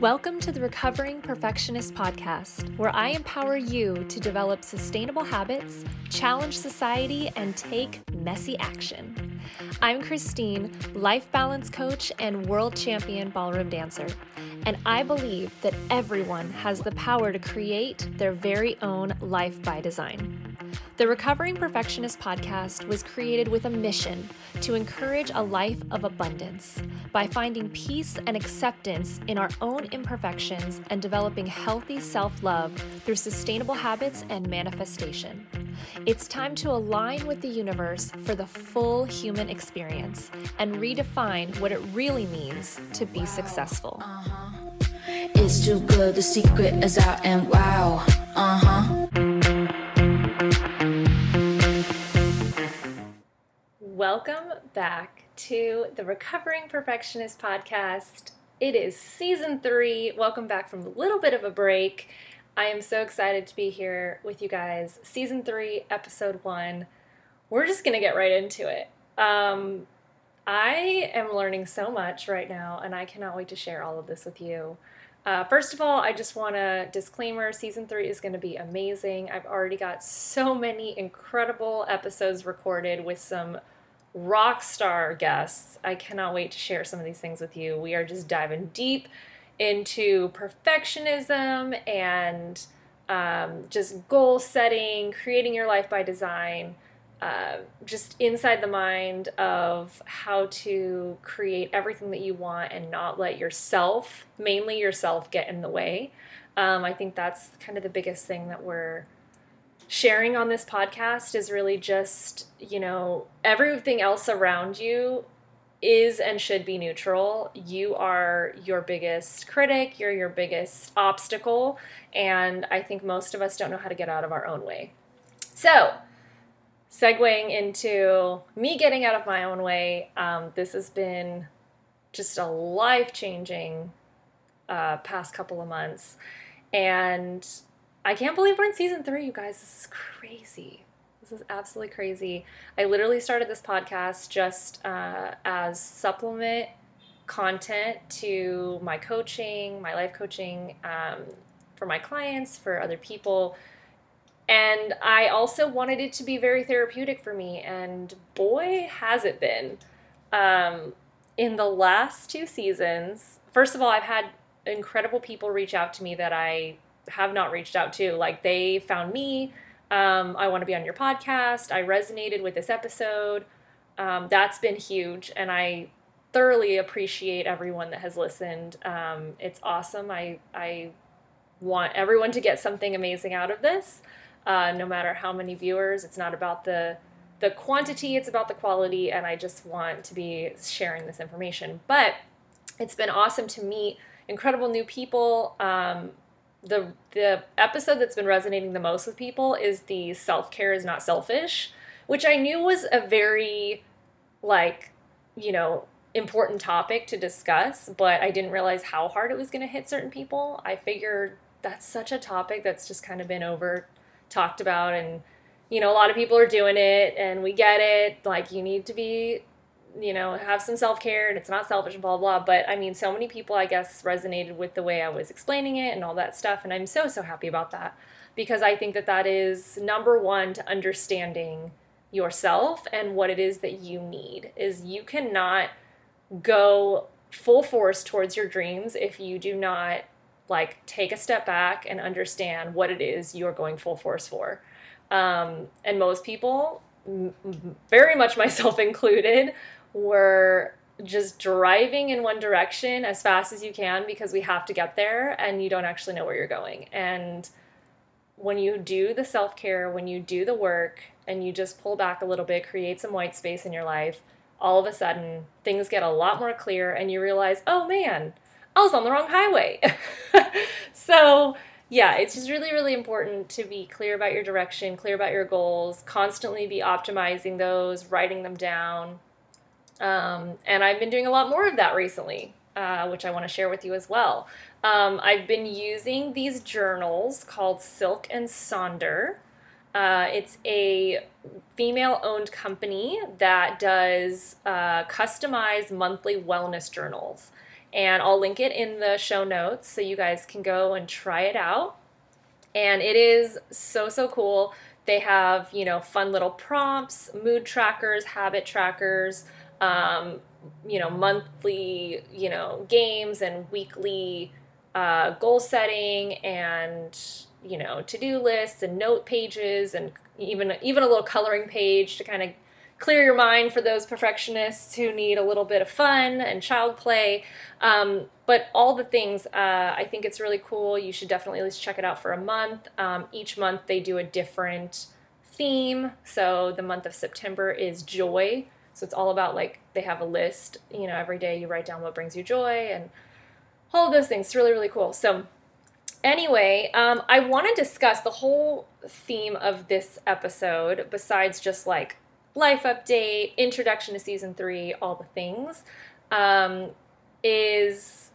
Welcome to the Recovering Perfectionist Podcast, where I empower you to develop sustainable habits, challenge society, and take messy action. I'm Christine, life balance coach and world champion ballroom dancer, and I believe that everyone has the power to create their very own life by design. The Recovering Perfectionist podcast was created with a mission to encourage a life of abundance by finding peace and acceptance in our own imperfections and developing healthy self love through sustainable habits and manifestation. It's time to align with the universe for the full human experience and redefine what it really means to be successful. Uh-huh. It's too good, the secret is out, and wow, uh huh. Welcome back to the Recovering Perfectionist podcast. It is season three. Welcome back from a little bit of a break. I am so excited to be here with you guys. Season three, episode one. We're just going to get right into it. Um, I am learning so much right now, and I cannot wait to share all of this with you. Uh, first of all, I just want to disclaimer season three is going to be amazing. I've already got so many incredible episodes recorded with some rock star guests. I cannot wait to share some of these things with you. We are just diving deep into perfectionism and um, just goal setting, creating your life by design, uh, just inside the mind of how to create everything that you want and not let yourself, mainly yourself, get in the way. Um, I think that's kind of the biggest thing that we're sharing on this podcast is really just, you know, everything else around you is and should be neutral. You are your biggest critic, you're your biggest obstacle, and I think most of us don't know how to get out of our own way. So, segueing into me getting out of my own way, um, this has been just a life changing uh, past couple of months. And I can't believe we're in season three, you guys. This is crazy. This is absolutely crazy. I literally started this podcast just uh, as supplement content to my coaching, my life coaching um, for my clients, for other people. And I also wanted it to be very therapeutic for me. And boy, has it been. Um, in the last two seasons, first of all, I've had incredible people reach out to me that I have not reached out to. Like they found me. Um, I want to be on your podcast. I resonated with this episode. Um, that's been huge, and I thoroughly appreciate everyone that has listened. Um, it's awesome. I I want everyone to get something amazing out of this, uh, no matter how many viewers. It's not about the the quantity; it's about the quality, and I just want to be sharing this information. But it's been awesome to meet incredible new people. Um, the the episode that's been resonating the most with people is the self care is not selfish, which I knew was a very like you know important topic to discuss, but I didn't realize how hard it was going to hit certain people. I figured that's such a topic that's just kind of been over talked about and you know a lot of people are doing it and we get it like you need to be you know, have some self care and it's not selfish and blah, blah. But I mean, so many people, I guess, resonated with the way I was explaining it and all that stuff. And I'm so, so happy about that because I think that that is number one to understanding yourself and what it is that you need is you cannot go full force towards your dreams if you do not like take a step back and understand what it is you're going full force for um, and most people very much myself included we're just driving in one direction as fast as you can because we have to get there and you don't actually know where you're going. And when you do the self care, when you do the work, and you just pull back a little bit, create some white space in your life, all of a sudden things get a lot more clear and you realize, oh man, I was on the wrong highway. so, yeah, it's just really, really important to be clear about your direction, clear about your goals, constantly be optimizing those, writing them down, um, and I've been doing a lot more of that recently, uh, which I want to share with you as well. Um, I've been using these journals called Silk and Sonder. Uh, it's a female owned company that does uh, customized monthly wellness journals. And I'll link it in the show notes so you guys can go and try it out. And it is so, so cool. They have, you know, fun little prompts, mood trackers, habit trackers, um, you know, monthly, you know, games and weekly uh, goal setting and, you know, to-do lists and note pages and even even a little coloring page to kind of clear your mind for those perfectionists who need a little bit of fun and child play. Um, but all the things, uh, I think it's really cool. You should definitely at least check it out for a month. Um, each month they do a different theme. So the month of September is joy. So it's all about like they have a list. You know, every day you write down what brings you joy and all of those things. It's really really cool. So anyway, um, I want to discuss the whole theme of this episode, besides just like life update, introduction to season three, all the things, um, is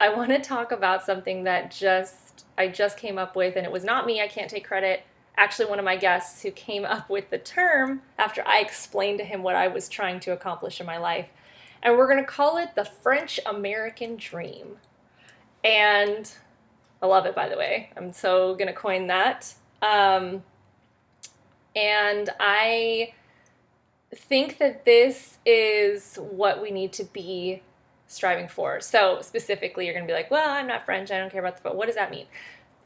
I want to talk about something that just I just came up with, and it was not me. I can't take credit. Actually, one of my guests who came up with the term after I explained to him what I was trying to accomplish in my life. And we're going to call it the French American Dream. And I love it, by the way. I'm so going to coin that. Um, and I think that this is what we need to be striving for. So, specifically, you're going to be like, well, I'm not French. I don't care about the foot. What does that mean?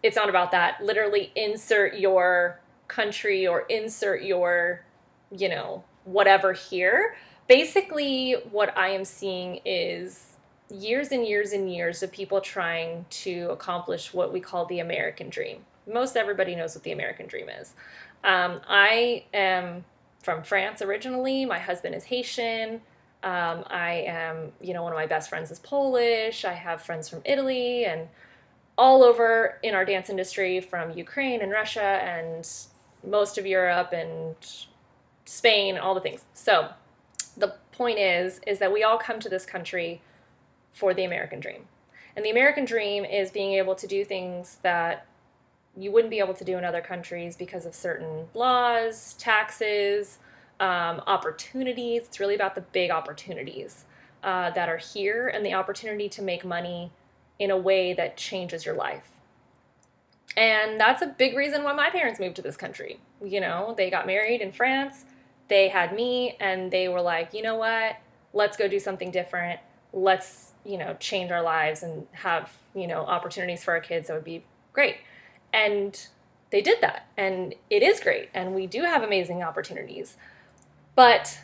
It's not about that. Literally, insert your country or insert your, you know, whatever here. Basically, what I am seeing is years and years and years of people trying to accomplish what we call the American dream. Most everybody knows what the American dream is. Um, I am from France originally. My husband is Haitian. Um, I am, you know, one of my best friends is Polish. I have friends from Italy and all over in our dance industry from Ukraine and Russia and most of Europe and Spain, all the things. So the point is, is that we all come to this country for the American dream. And the American dream is being able to do things that you wouldn't be able to do in other countries because of certain laws, taxes, um, opportunities. It's really about the big opportunities uh, that are here and the opportunity to make money in a way that changes your life. And that's a big reason why my parents moved to this country. You know, they got married in France, they had me, and they were like, you know what? Let's go do something different. Let's, you know, change our lives and have, you know, opportunities for our kids that would be great. And they did that. And it is great. And we do have amazing opportunities. But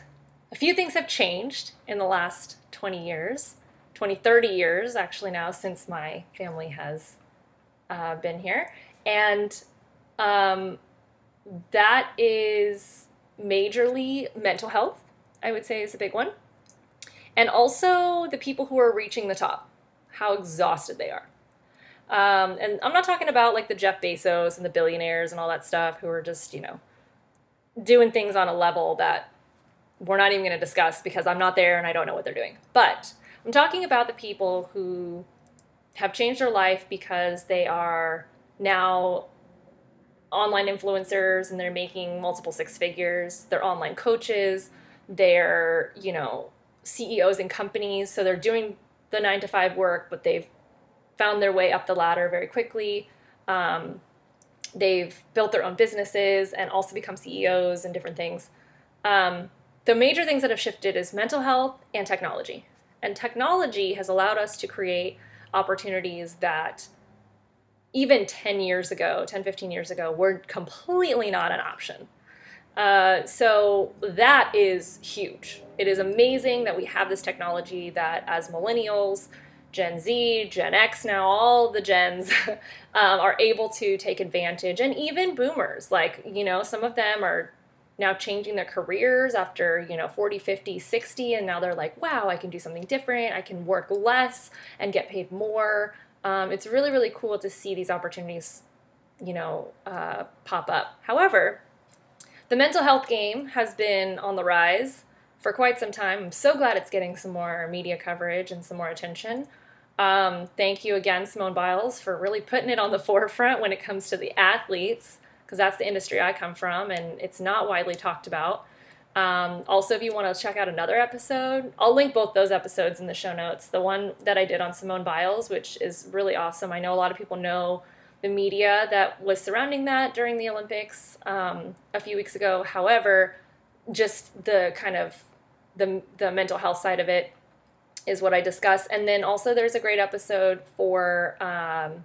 a few things have changed in the last 20 years, 20, 30 years actually now since my family has uh, been here. And um, that is majorly mental health, I would say is a big one. And also the people who are reaching the top, how exhausted they are. Um, and I'm not talking about like the Jeff Bezos and the billionaires and all that stuff who are just, you know, doing things on a level that we're not even going to discuss because I'm not there and I don't know what they're doing. But I'm talking about the people who have changed their life because they are now online influencers and they're making multiple six figures. They're online coaches. They're, you know, CEOs in companies. So they're doing the nine to five work, but they've found their way up the ladder very quickly. Um, they've built their own businesses and also become CEOs and different things. Um, the major things that have shifted is mental health and technology. And technology has allowed us to create opportunities that even 10 years ago, 10, 15 years ago, were completely not an option. Uh, so that is huge. It is amazing that we have this technology that as millennials, Gen Z, Gen X now, all the gens um, are able to take advantage, and even boomers. Like, you know, some of them are now changing their careers after, you know, 40, 50, 60, and now they're like, wow, I can do something different. I can work less and get paid more. Um, it's really, really cool to see these opportunities, you know, uh, pop up. However, the mental health game has been on the rise for quite some time. I'm so glad it's getting some more media coverage and some more attention. Um, thank you again, Simone Biles, for really putting it on the forefront when it comes to the athletes, because that's the industry I come from, and it's not widely talked about. Um, also, if you want to check out another episode, I'll link both those episodes in the show notes. The one that I did on Simone Biles, which is really awesome. I know a lot of people know the media that was surrounding that during the Olympics um, a few weeks ago. However, just the kind of the the mental health side of it is what I discuss. And then also, there's a great episode for. Um,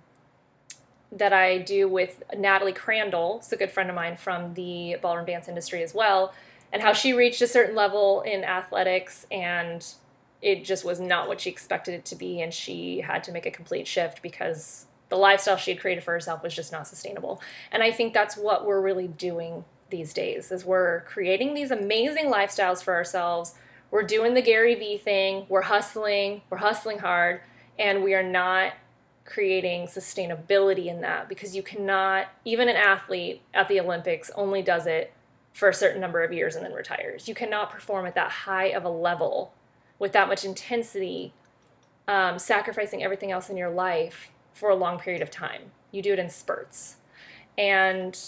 that I do with Natalie Crandall, it's a good friend of mine from the ballroom dance industry as well, and how she reached a certain level in athletics and it just was not what she expected it to be and she had to make a complete shift because the lifestyle she had created for herself was just not sustainable. And I think that's what we're really doing these days is we're creating these amazing lifestyles for ourselves. We're doing the Gary Vee thing, we're hustling, we're hustling hard, and we are not creating sustainability in that because you cannot even an athlete at the Olympics only does it for a certain number of years and then retires. You cannot perform at that high of a level with that much intensity, um, sacrificing everything else in your life for a long period of time. You do it in spurts. And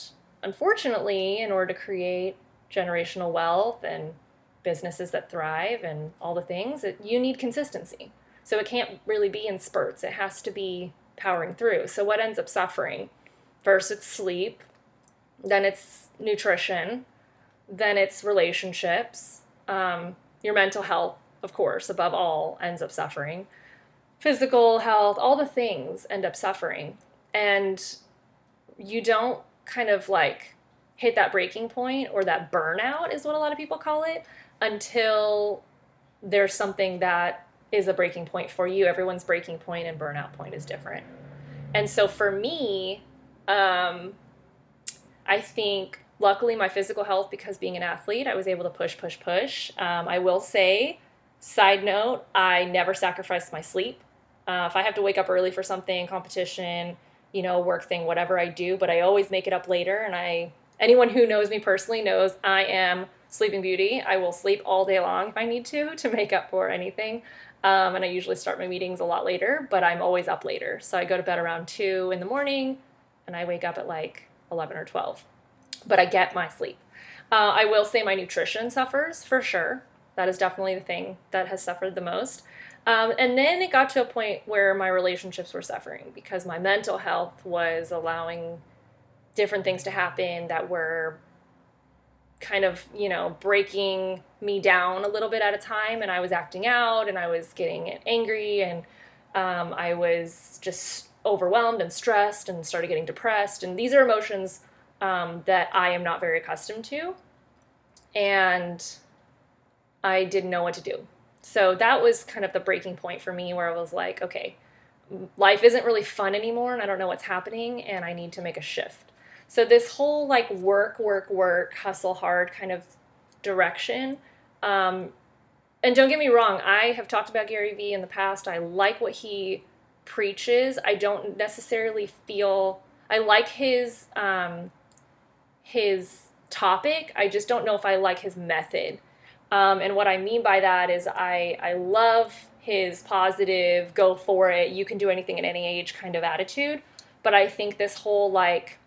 unfortunately, in order to create generational wealth and businesses that thrive and all the things, that you need consistency. So it can't really be in spurts. It has to be powering through. So what ends up suffering? First, it's sleep, then it's nutrition, then it's relationships, um, your mental health, of course, above all, ends up suffering. Physical health, all the things end up suffering. And you don't kind of like hit that breaking point or that burnout, is what a lot of people call it, until there's something that is a breaking point for you. Everyone's breaking point and burnout point is different. And so for me, um, I think luckily my physical health, because being an athlete, I was able to push, push, push. Um, I will say, side note, I never sacrificed my sleep. Uh, if I have to wake up early for something, competition, you know, work thing, whatever I do, but I always make it up later. And I, anyone who knows me personally knows I am sleeping beauty. I will sleep all day long if I need to to make up for anything. Um, and I usually start my meetings a lot later, but I'm always up later. So I go to bed around 2 in the morning and I wake up at like 11 or 12. But I get my sleep. Uh, I will say my nutrition suffers for sure. That is definitely the thing that has suffered the most. Um, and then it got to a point where my relationships were suffering because my mental health was allowing different things to happen that were kind of, you know, breaking me down a little bit at a time. And I was acting out and I was getting angry and um, I was just overwhelmed and stressed and started getting depressed. And these are emotions um, that I am not very accustomed to. And I didn't know what to do. So that was kind of the breaking point for me where I was like, okay, life isn't really fun anymore and I don't know what's happening and I need to make a shift. So this whole like work, work, work, hustle hard kind of direction. Um, and don't get me wrong, I have talked about Gary Vee in the past. I like what he preaches. I don't necessarily feel I like his um, his topic. I just don't know if I like his method. Um, and what I mean by that is I I love his positive, go for it, you can do anything at any age kind of attitude. But I think this whole like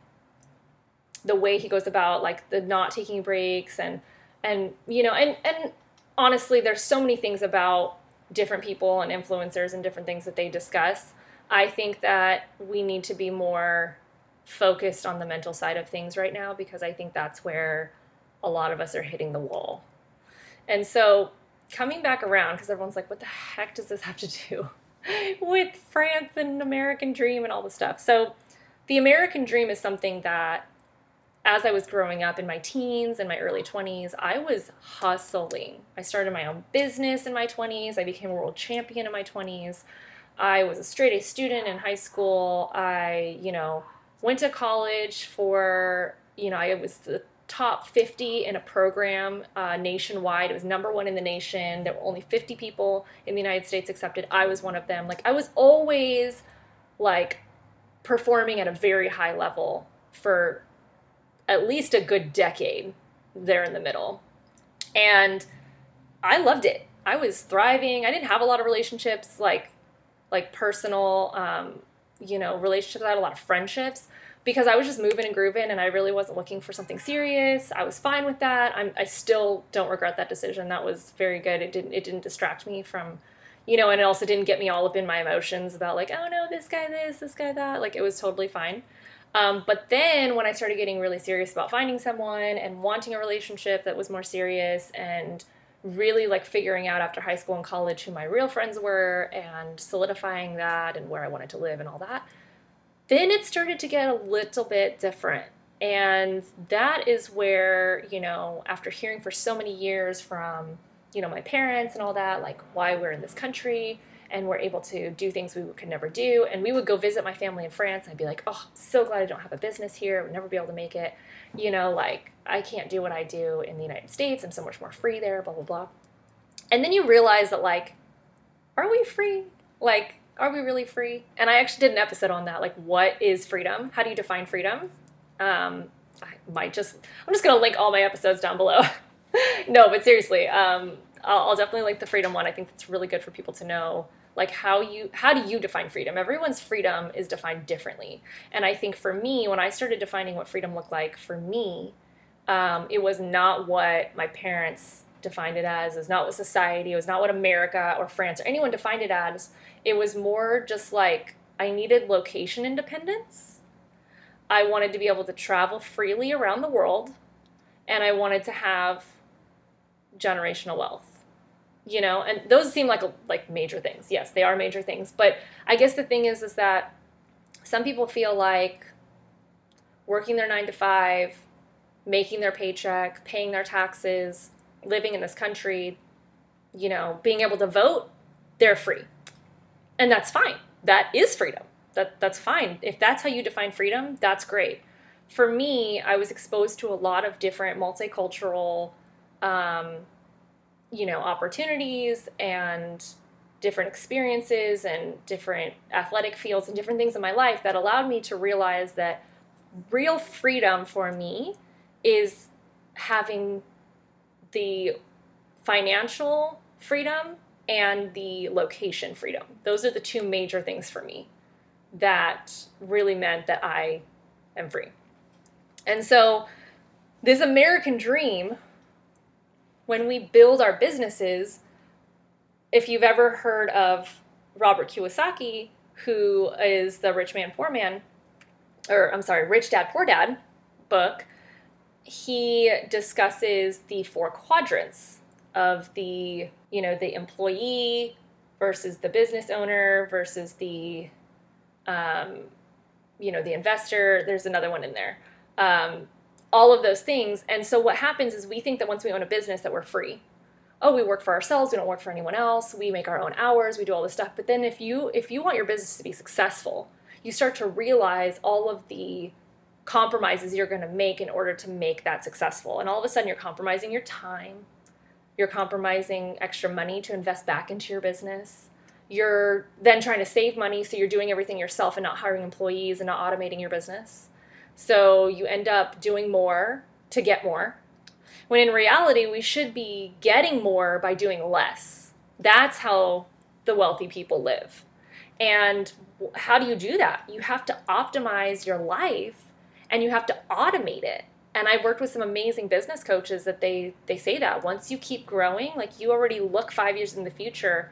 the way he goes about like the not taking breaks and and you know and and honestly there's so many things about different people and influencers and different things that they discuss. I think that we need to be more focused on the mental side of things right now because i think that's where a lot of us are hitting the wall. And so coming back around because everyone's like what the heck does this have to do with france and american dream and all the stuff? So the american dream is something that as I was growing up in my teens and my early 20s, I was hustling. I started my own business in my 20s. I became a world champion in my 20s. I was a straight A student in high school. I, you know, went to college for, you know, I was the top 50 in a program uh, nationwide. It was number one in the nation. There were only 50 people in the United States accepted. I was one of them. Like, I was always like performing at a very high level for at least a good decade there in the middle. And I loved it. I was thriving. I didn't have a lot of relationships, like like personal, um, you know, relationships. I had a lot of friendships, because I was just moving and grooving and I really wasn't looking for something serious. I was fine with that. I'm, I still don't regret that decision. That was very good. It didn't it didn't distract me from, you know, and it also didn't get me all up in my emotions about like, oh no, this guy this, this guy that. Like it was totally fine. Um, but then when I started getting really serious about finding someone and wanting a relationship that was more serious and really like figuring out after high school and college who my real friends were and solidifying that and where I wanted to live and all that, then it started to get a little bit different. And that is where, you know, after hearing for so many years from, you know, my parents and all that, like why we're in this country and we're able to do things we could never do. And we would go visit my family in France. I'd be like, oh, so glad I don't have a business here. I would never be able to make it. You know, like I can't do what I do in the United States. I'm so much more free there, blah, blah, blah. And then you realize that, like, are we free? Like, are we really free? And I actually did an episode on that. Like, what is freedom? How do you define freedom? Um, I might just, I'm just gonna link all my episodes down below. no, but seriously, um, I'll, I'll, definitely link the freedom one. I think that's really good for people to know. Like how you how do you define freedom? Everyone's freedom is defined differently, and I think for me, when I started defining what freedom looked like for me, um, it was not what my parents defined it as. It was not what society. It was not what America or France or anyone defined it as. It was more just like I needed location independence. I wanted to be able to travel freely around the world, and I wanted to have generational wealth. You know, and those seem like like major things. Yes, they are major things, but I guess the thing is is that some people feel like working their 9 to 5, making their paycheck, paying their taxes, living in this country, you know, being able to vote, they're free. And that's fine. That is freedom. That that's fine. If that's how you define freedom, that's great. For me, I was exposed to a lot of different multicultural um, you know, opportunities and different experiences and different athletic fields and different things in my life that allowed me to realize that real freedom for me is having the financial freedom and the location freedom. Those are the two major things for me that really meant that I am free. And so, this American dream, when we build our businesses, if you've ever heard of Robert Kiyosaki, who is the Rich Man Poor Man, or I'm sorry, Rich Dad Poor Dad book, he discusses the four quadrants of the you know the employee versus the business owner versus the um, you know the investor. There's another one in there. Um, all of those things and so what happens is we think that once we own a business that we're free oh we work for ourselves we don't work for anyone else we make our own hours we do all this stuff but then if you if you want your business to be successful you start to realize all of the compromises you're going to make in order to make that successful. And all of a sudden, you're compromising your time, you're compromising extra money to invest back into your business. You're then trying to save money, so you're doing everything yourself and not hiring employees and not automating your business. So you end up doing more to get more. When in reality, we should be getting more by doing less. That's how the wealthy people live. And how do you do that? You have to optimize your life and you have to automate it and i worked with some amazing business coaches that they they say that once you keep growing like you already look five years in the future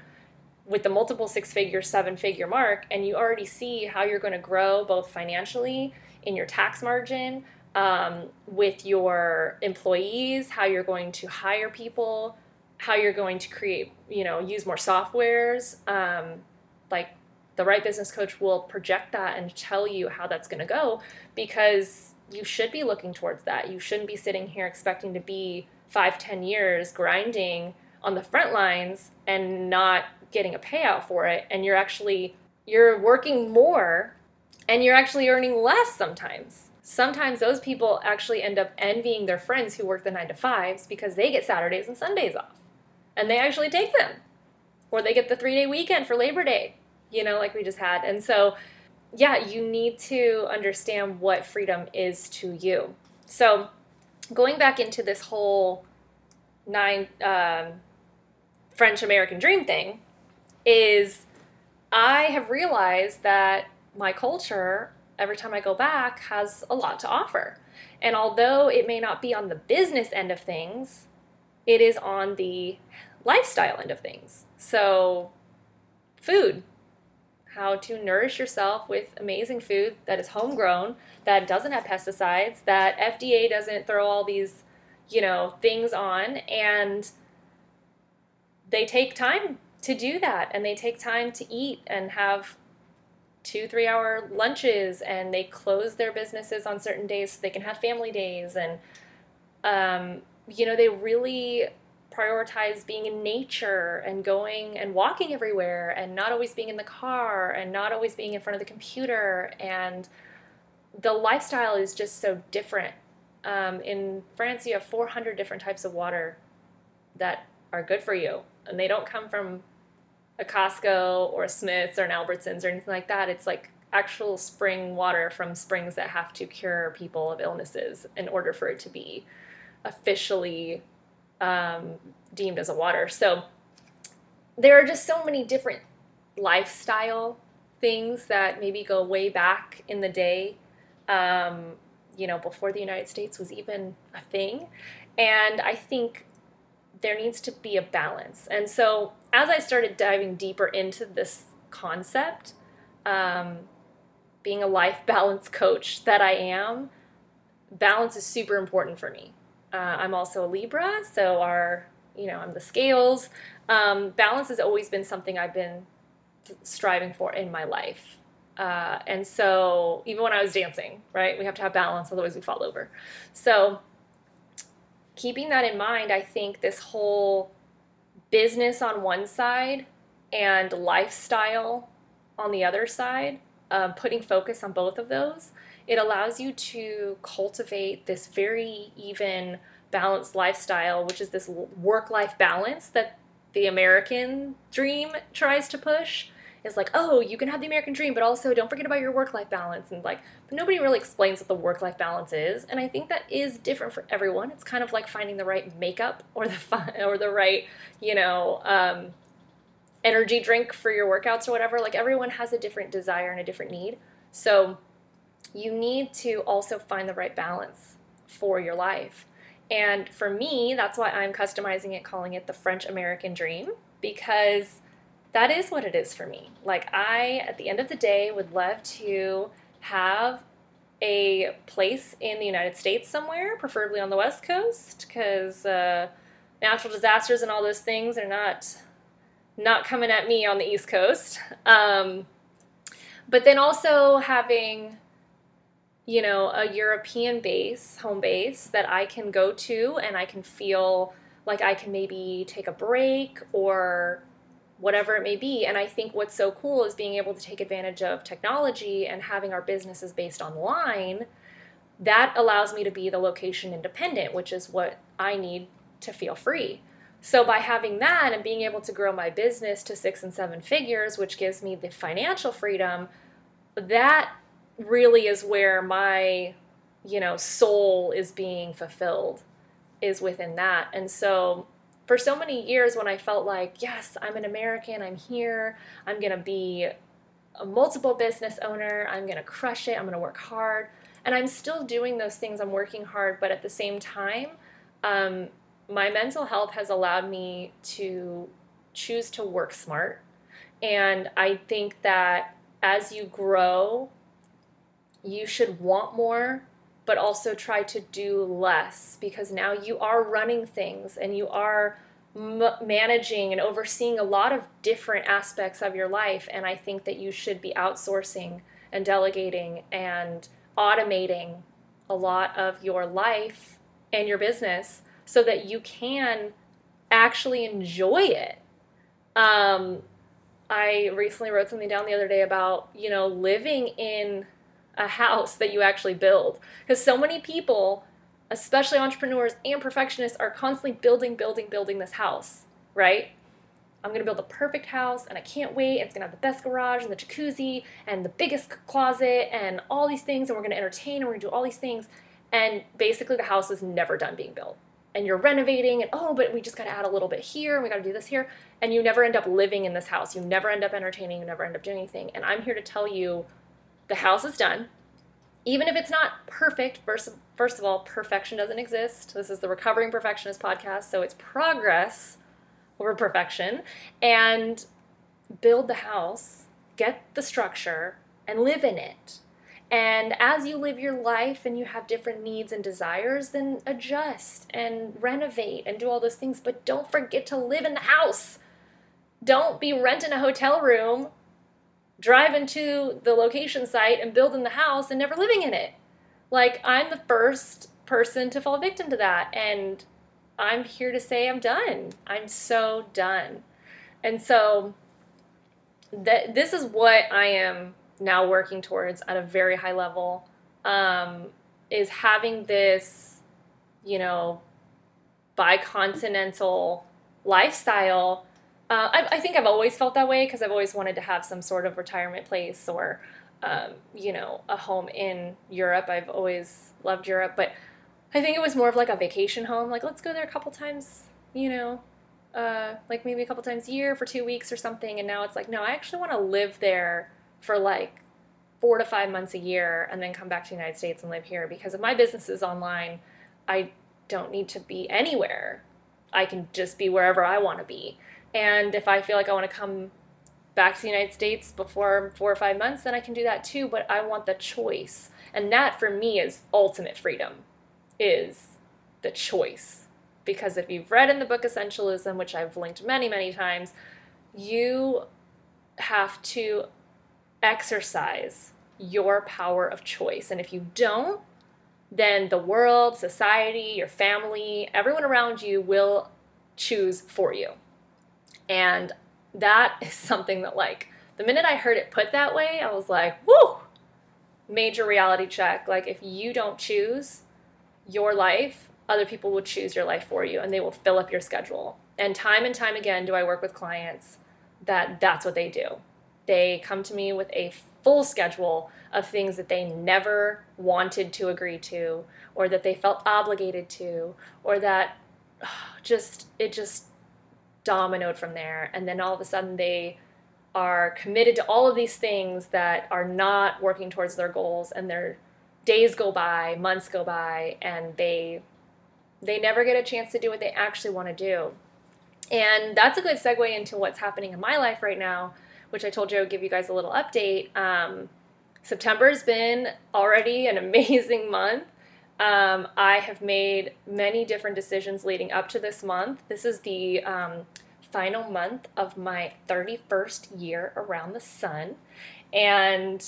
with the multiple six figure seven figure mark and you already see how you're going to grow both financially in your tax margin um, with your employees how you're going to hire people how you're going to create you know use more softwares um, like the right business coach will project that and tell you how that's going to go because you should be looking towards that. You shouldn't be sitting here expecting to be five, ten years grinding on the front lines and not getting a payout for it. And you're actually you're working more and you're actually earning less sometimes. Sometimes those people actually end up envying their friends who work the nine to fives because they get Saturdays and Sundays off. And they actually take them. Or they get the three day weekend for Labor Day you know, like we just had. And so, yeah, you need to understand what freedom is to you. So, going back into this whole nine um, French American dream thing, is I have realized that my culture every time I go back has a lot to offer. And although it may not be on the business end of things, it is on the lifestyle end of things. So, food, how to nourish yourself with amazing food that is homegrown, that doesn't have pesticides, that FDA doesn't throw all these, you know, things on and they take time to do that and they take time to eat and have two three hour lunches and they close their businesses on certain days so they can have family days and um, you know they really prioritize being in nature and going and walking everywhere and not always being in the car and not always being in front of the computer and the lifestyle is just so different. Um, in france you have 400 different types of water that are good for you and they don't come from a Costco or a Smith's or an Albertsons or anything like that. It's like actual spring water from springs that have to cure people of illnesses in order for it to be officially um, deemed as a water. So there are just so many different lifestyle things that maybe go way back in the day, um, you know, before the United States was even a thing. And I think there needs to be a balance. And so as I started diving deeper into this concept, um, being a life balance coach that I am, balance is super important for me. Uh, I'm also a Libra, so our, you know, I'm the scales. Um, balance has always been something I've been striving for in my life. Uh, and so even when I was dancing, right, we have to have balance, otherwise we fall over. So keeping that in mind, I think this whole business on one side and lifestyle on the other side, um, putting focus on both of those, it allows you to cultivate this very even balanced lifestyle, which is this work life balance that the American dream tries to push is like, oh, you can have the American dream, but also don't forget about your work life balance. And like, but nobody really explains what the work life balance is. And I think that is different for everyone. It's kind of like finding the right makeup or the fun, or the right, you know, um, energy drink for your workouts or whatever. Like everyone has a different desire and a different need. So you need to also find the right balance for your life. And for me, that's why I'm customizing it, calling it the French American dream, because that is what it is for me. Like, I, at the end of the day, would love to have a place in the United States somewhere, preferably on the West Coast, because uh, natural disasters and all those things are not not coming at me on the East Coast. Um, but then also having, you know, a European base, home base that I can go to and I can feel like I can maybe take a break or whatever it may be. And I think what's so cool is being able to take advantage of technology and having our businesses based online. That allows me to be the location independent, which is what I need to feel free. So, by having that and being able to grow my business to six and seven figures, which gives me the financial freedom, that really is where my, you know, soul is being fulfilled, is within that. And so, for so many years when I felt like, yes, I'm an American, I'm here, I'm gonna be a multiple business owner, I'm gonna crush it, I'm gonna work hard. And I'm still doing those things, I'm working hard, but at the same time, um, my mental health has allowed me to choose to work smart. And I think that as you grow, you should want more but also try to do less because now you are running things and you are m- managing and overseeing a lot of different aspects of your life. And I think that you should be outsourcing and delegating and automating a lot of your life and your business so that you can actually enjoy it. Um, I recently wrote something down the other day about, you know, living in a house that you actually build. Because so many people, especially entrepreneurs and perfectionists, are constantly building, building, building this house, right? I'm gonna build a perfect house and I can't wait. It's gonna have the best garage and the jacuzzi and the biggest closet and all these things, and we're gonna entertain and we're gonna do all these things. And basically, the house is never done being built. And you're renovating, and oh, but we just gotta add a little bit here, and we gotta do this here. And you never end up living in this house. You never end up entertaining, you never end up doing anything. And I'm here to tell you the house is done. even if it's not perfect, first, first of all, perfection doesn't exist. This is the Recovering Perfectionist podcast, so it's progress over perfection. And build the house, get the structure, and live in it. And as you live your life and you have different needs and desires, then adjust and renovate and do all those things. But don't forget to live in the house. Don't be renting a hotel room, driving to the location site and building the house and never living in it. Like, I'm the first person to fall victim to that. And I'm here to say I'm done. I'm so done. And so, that this is what I am now working towards at a very high level um, is having this, you know, bicontinental lifestyle. Uh, I, I, think I've always felt that way because I've always wanted to have some sort of retirement place or, um, you know, a home in Europe. I've always loved Europe, but I think it was more of like a vacation home. Like, let's go there a couple times, you know, uh, like maybe a couple times a year for two weeks or something. And now it's like, no, I actually want to live there for like four to five months a year and then come back to the United States and live here because if my business is online, I don't need to be anywhere. I can just be wherever I want to be. And if I feel like I want to come back to the United States before four or five months, then I can do that too. But I want the choice. And that for me is ultimate freedom, is the choice because if you've read in the book Essentialism, which I've linked many, many times, you have to exercise your power of choice. And if you don't, then the world, society, your family, everyone around you will choose for you. And that is something that, like, the minute I heard it put that way, I was like, whoo, major reality check. Like, if you don't choose your life, other people will choose your life for you and they will fill up your schedule. And time and time again, do I work with clients that that's what they do. They come to me with a full schedule of things that they never wanted to agree to, or that they felt obligated to, or that just, it just dominoed from there. And then all of a sudden they are committed to all of these things that are not working towards their goals, and their days go by, months go by, and they they never get a chance to do what they actually want to do. And that's a good segue into what's happening in my life right now, which I told you I would give you guys a little update. Um, September has been already an amazing month. Um, I have made many different decisions leading up to this month. This is the um, final month of my 31st year around the sun. And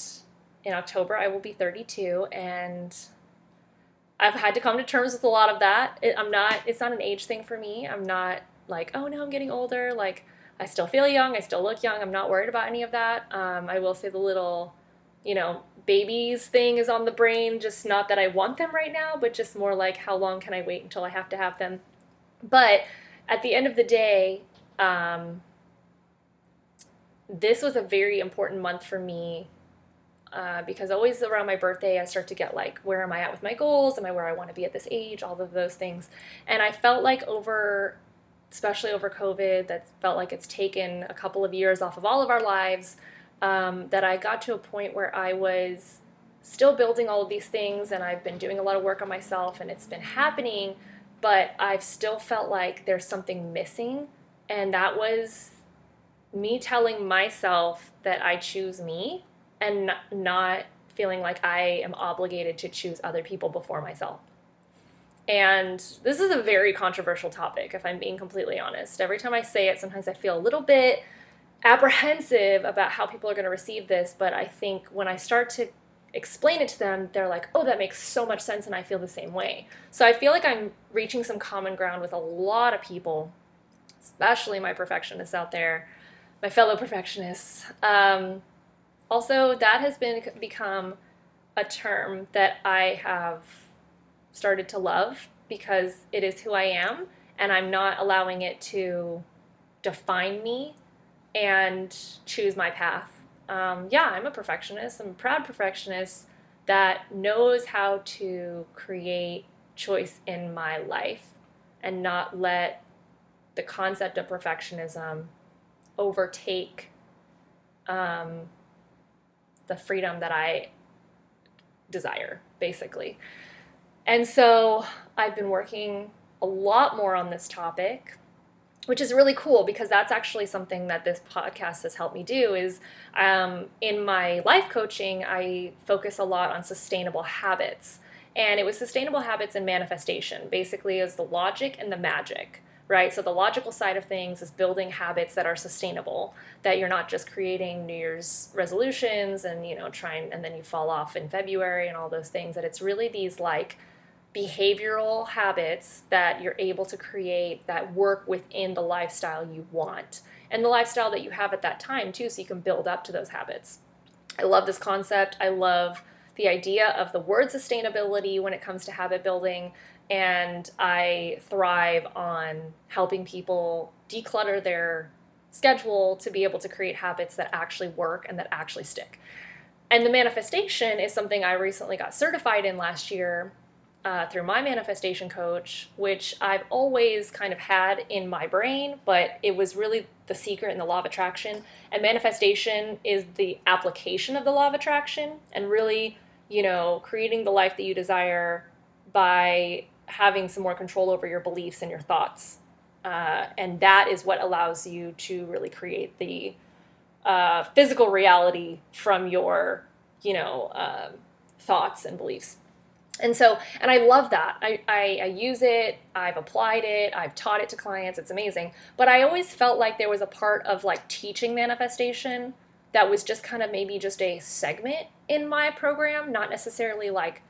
in October, I will be 32. And I've had to come to terms with a lot of that. It, I'm not, it's not an age thing for me. I'm not like, oh no, I'm getting older. Like, I still feel young. I still look young. I'm not worried about any of that. Um, I will say the little, you know, babies thing is on the brain. Just not that I want them right now, but just more like, how long can I wait until I have to have them? But at the end of the day, um, this was a very important month for me uh, because always around my birthday, I start to get like, where am I at with my goals? Am I where I want to be at this age? All of those things. And I felt like over, especially over COVID, that felt like it's taken a couple of years off of all of our lives, um, that I got to a point where I was still building all of these things and I've been doing a lot of work on myself and it's been happening, but I've still felt like there's something missing. And that was me telling myself that I choose me and not feeling like I am obligated to choose other people before myself. And this is a very controversial topic, if I'm being completely honest. Every time I say it, sometimes I feel a little bit apprehensive about how people are going to receive this, but I think when I start to explain it to them, they're like, oh, that makes so much sense, and I feel the same way. So I feel like I'm reaching some common ground with a lot of people, especially my perfectionists out there, my fellow perfectionists. Um, also, that has been become a term that I have started to love because it is who I am and I'm not allowing it to define me and choose my path. Um, yeah, I'm a perfectionist. I'm a proud perfectionist that knows how to create choice in my life and not let the concept of perfectionism overtake um, the freedom that I desire, basically. And so I've been working a lot more on this topic which is really cool because that's actually something that this podcast has helped me do is um, in my life coaching i focus a lot on sustainable habits. And it was sustainable habits and manifestation basically is the logic and the magic right? So the logical side of things is building habits that are sustainable that you're not just creating new year's resolutions and you know trying and then you fall off in february and all those things that it's really these like behavioral habits that you're able to create that work within the lifestyle you want and the lifestyle that you have at that time too so you can build up to those habits. I love this concept. I love the idea of the word sustainability when it comes to habit building and i thrive on helping people declutter their schedule to be able to create habits that actually work and that actually stick. And the manifestation is something i recently got certified in last year uh, through my manifestation coach, which I've always kind of had in my brain, but it was really the secret in the law of attraction. And manifestation is the application of the law of attraction and really, you know, creating the life that you desire by having some more control over your beliefs and your thoughts. Uh, and that is what allows you to really create the uh, physical reality from your, you know, um, thoughts and beliefs and so and i love that. I, I, I use it i've applied it i've taught it to clients it's amazing. But i always felt like there was a part of like teaching manifestation that was just kind of maybe just a segment in my program not necessarily like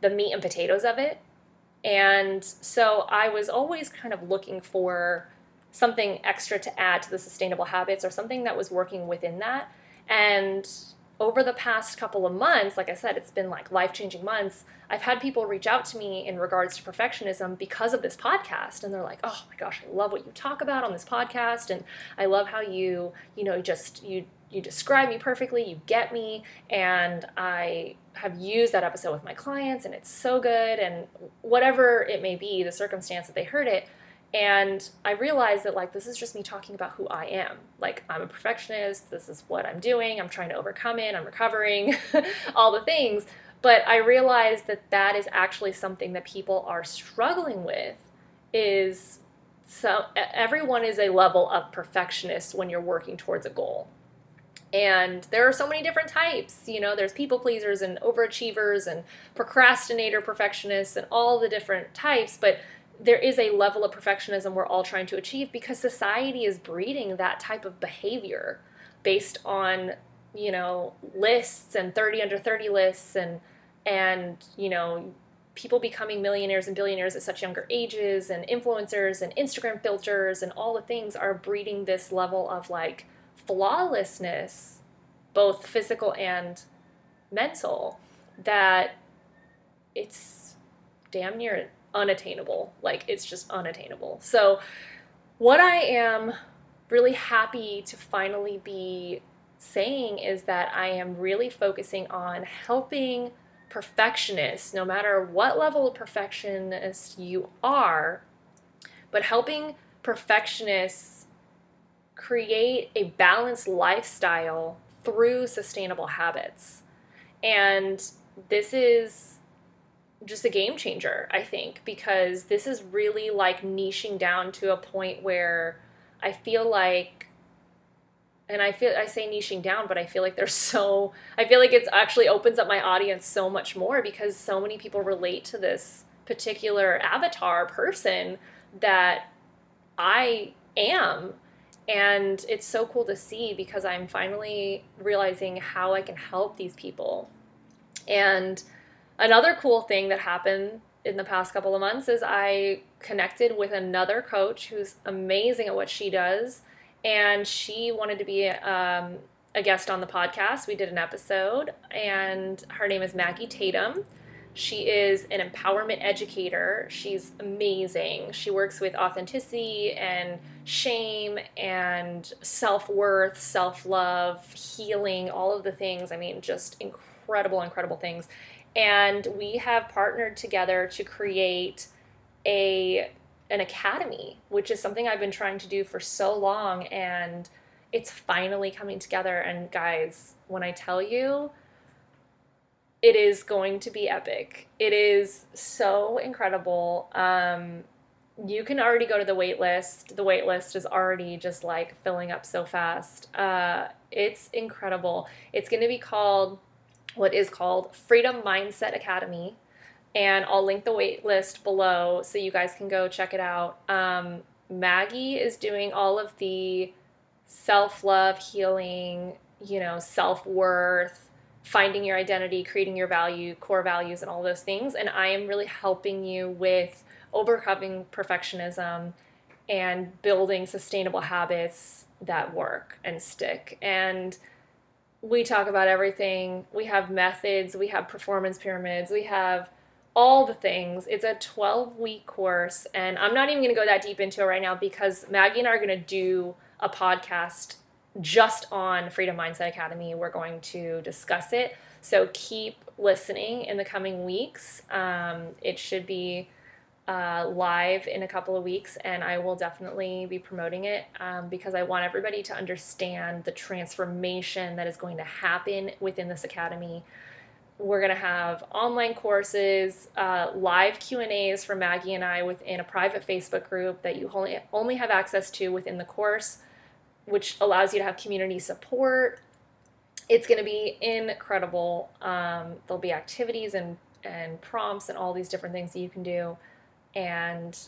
the meat and potatoes of it. And so i was always kind of looking for something extra to add to the sustainable habits or something that was working within that. And over the past couple of months, like I said, it's been like life changing months. I've had people reach out to me in regards to perfectionism because of this podcast. And they're like, oh my gosh, I love what you talk about on this podcast. And I love how you, you know, just, you, you describe me perfectly, you get me, and I have used that episode with my clients, and it's so good. And whatever it may be, the circumstance that they heard it, and I realized that like this is just me talking about who I am. Like I'm a perfectionist, this is what I'm doing, I'm trying to overcome it, I'm recovering, all the things. But I realized that that is actually something that people are struggling with is so everyone is a level of perfectionist when you're working towards a goal. And there are so many different types. You know, there's people pleasers and overachievers and procrastinator perfectionists and all the different types, but there is a level of perfectionism we're all trying to achieve because society is breeding that type of behavior based on you know lists and 30 under 30 lists and and you know people becoming millionaires and billionaires at such younger ages and influencers and Instagram filters and all the things are breeding this level of like flawlessness both physical and mental that it's damn near unattainable. Like it's just unattainable. So, what I am really happy to finally be saying is that I am really focusing on helping perfectionists, no matter what level of perfectionist you are, but helping perfectionists create a balanced lifestyle through sustainable habits. And this is just a game changer, I think, because this is really like niching down to a point where I feel like and I feel I say niching down, but I feel like there's so I feel like it's actually opens up my audience so much more because so many people relate to this particular avatar person that I am. And it's so cool to see because I'm finally realizing how I can help these people. And Another cool thing that happened in the past couple of months is I connected with another coach who's amazing at what she does, and she wanted to be um, a guest on the podcast. We did an episode, and her name is Maggie Tatum. She is an empowerment educator. She's amazing. She works with authenticity and shame and self worth, self love, healing, all of the things. I mean, just incredible, incredible things and we have partnered together to create a an academy, which is something I've been trying to do for so long and it's finally coming together and guys, when I tell you it is going to be epic. It is so incredible. Um, you can already go to the wait list. The wait list is already just like filling up so fast. Uh, it's incredible. It's going to be called what is called Freedom Mindset Academy. And I'll link the wait list below so you guys can go check it out. Um, Maggie is doing all of the self love, healing, you know, self worth, finding your identity, creating your value, core values, and all those things. And I am really helping you with overcoming perfectionism and building sustainable habits that work and stick. And we talk about everything. We have methods, we have performance pyramids, we have all the things. It's a 12 week course, and I'm not even going to go that deep into it right now because Maggie and I are going to do a podcast just on Freedom Mindset Academy. We're going to discuss it. So keep listening in the coming weeks. Um, it should be uh, live in a couple of weeks, and I will definitely be promoting it um, because I want everybody to understand the transformation that is going to happen within this academy. We're going to have online courses, uh, live Q and A's from Maggie and I within a private Facebook group that you only only have access to within the course, which allows you to have community support. It's going to be incredible. Um, there'll be activities and and prompts and all these different things that you can do and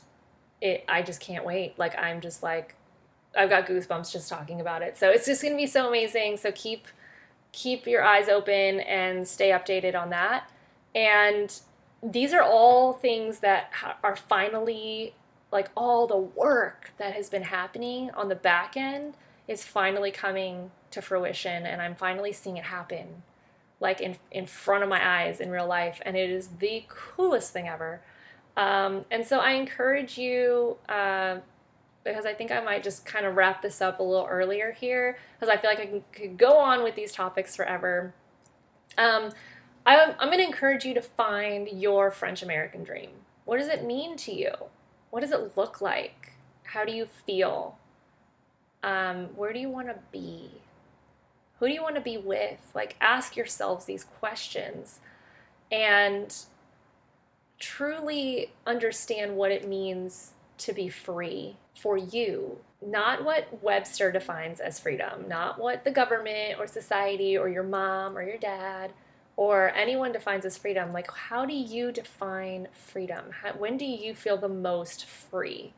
it I just can't wait. Like I'm just like I've got goosebumps just talking about it. So it's just going to be so amazing. So keep keep your eyes open and stay updated on that. And these are all things that are finally like all the work that has been happening on the back end is finally coming to fruition and I'm finally seeing it happen like in in front of my eyes in real life and it is the coolest thing ever. Um, and so I encourage you, uh, because I think I might just kind of wrap this up a little earlier here, because I feel like I can, could go on with these topics forever. Um, I, I'm going to encourage you to find your French American dream. What does it mean to you? What does it look like? How do you feel? Um, where do you want to be? Who do you want to be with? Like, ask yourselves these questions. And truly understand what it means to be free for you, not what Webster defines as freedom, not what the government or society or your mom or your dad or anyone defines as freedom. Like, how do you define freedom? How, when do you feel the most free?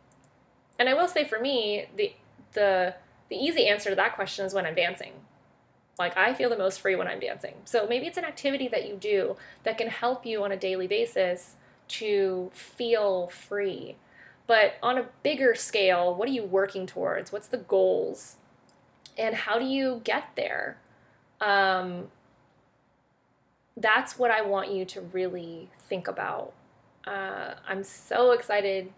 And I will say for me, the the the easy answer to that question is when I'm dancing. Like I feel the most free when I'm dancing. So maybe it's an activity that you do that can help you on a daily basis to feel free. But on a bigger scale, what are you working towards? What's the goals? And how do you get there? Um, that's what I want you to really think about. Uh, I'm so excited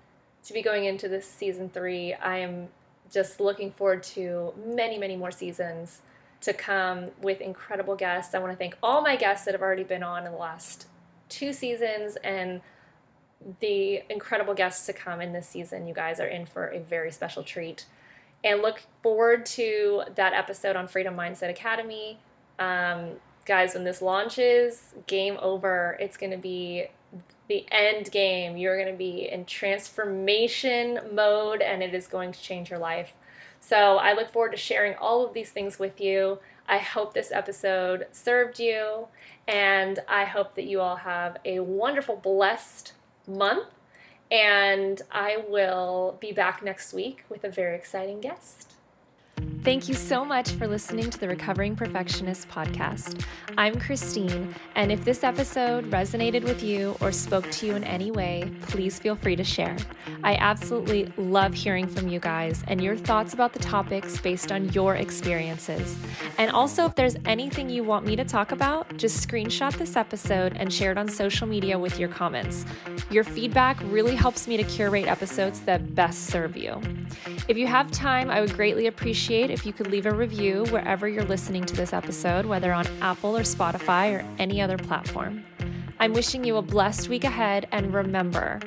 to be going into this season three. I am just looking forward to many, many more seasons to come with incredible guests. I want to thank all my guests that have already been on in the last two seasons and the incredible guests to come in this season. You guys are in for a very special treat. And look forward to that episode on Freedom Mindset Academy. Um, guys, when this launches, game over. It's going to be the end game. You're going to be in transformation mode and it is going to change your life. So I look forward to sharing all of these things with you. I hope this episode served you, and I hope that you all have a wonderful, blessed month. And I will be back next week with a very exciting guest. Thank you so much for listening to the Recovering Perfectionist podcast. I'm Christine, and if this episode resonated with you or spoke to you in any way, please feel free to share. I absolutely love hearing from you guys and your thoughts about the topics based on your experiences. And also, if there's anything you want me to talk about, just screenshot this episode and share it on social media with your comments. Your feedback really helps me to curate episodes that best serve you. If you have time, I would greatly appreciate if you could leave a review wherever you're listening to this episode, whether on Apple or Spotify or any other platform. I'm wishing you a blessed week ahead, and remember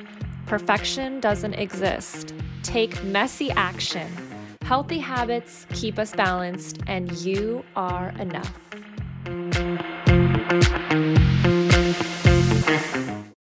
perfection doesn't exist. Take messy action. Healthy habits keep us balanced, and you are enough.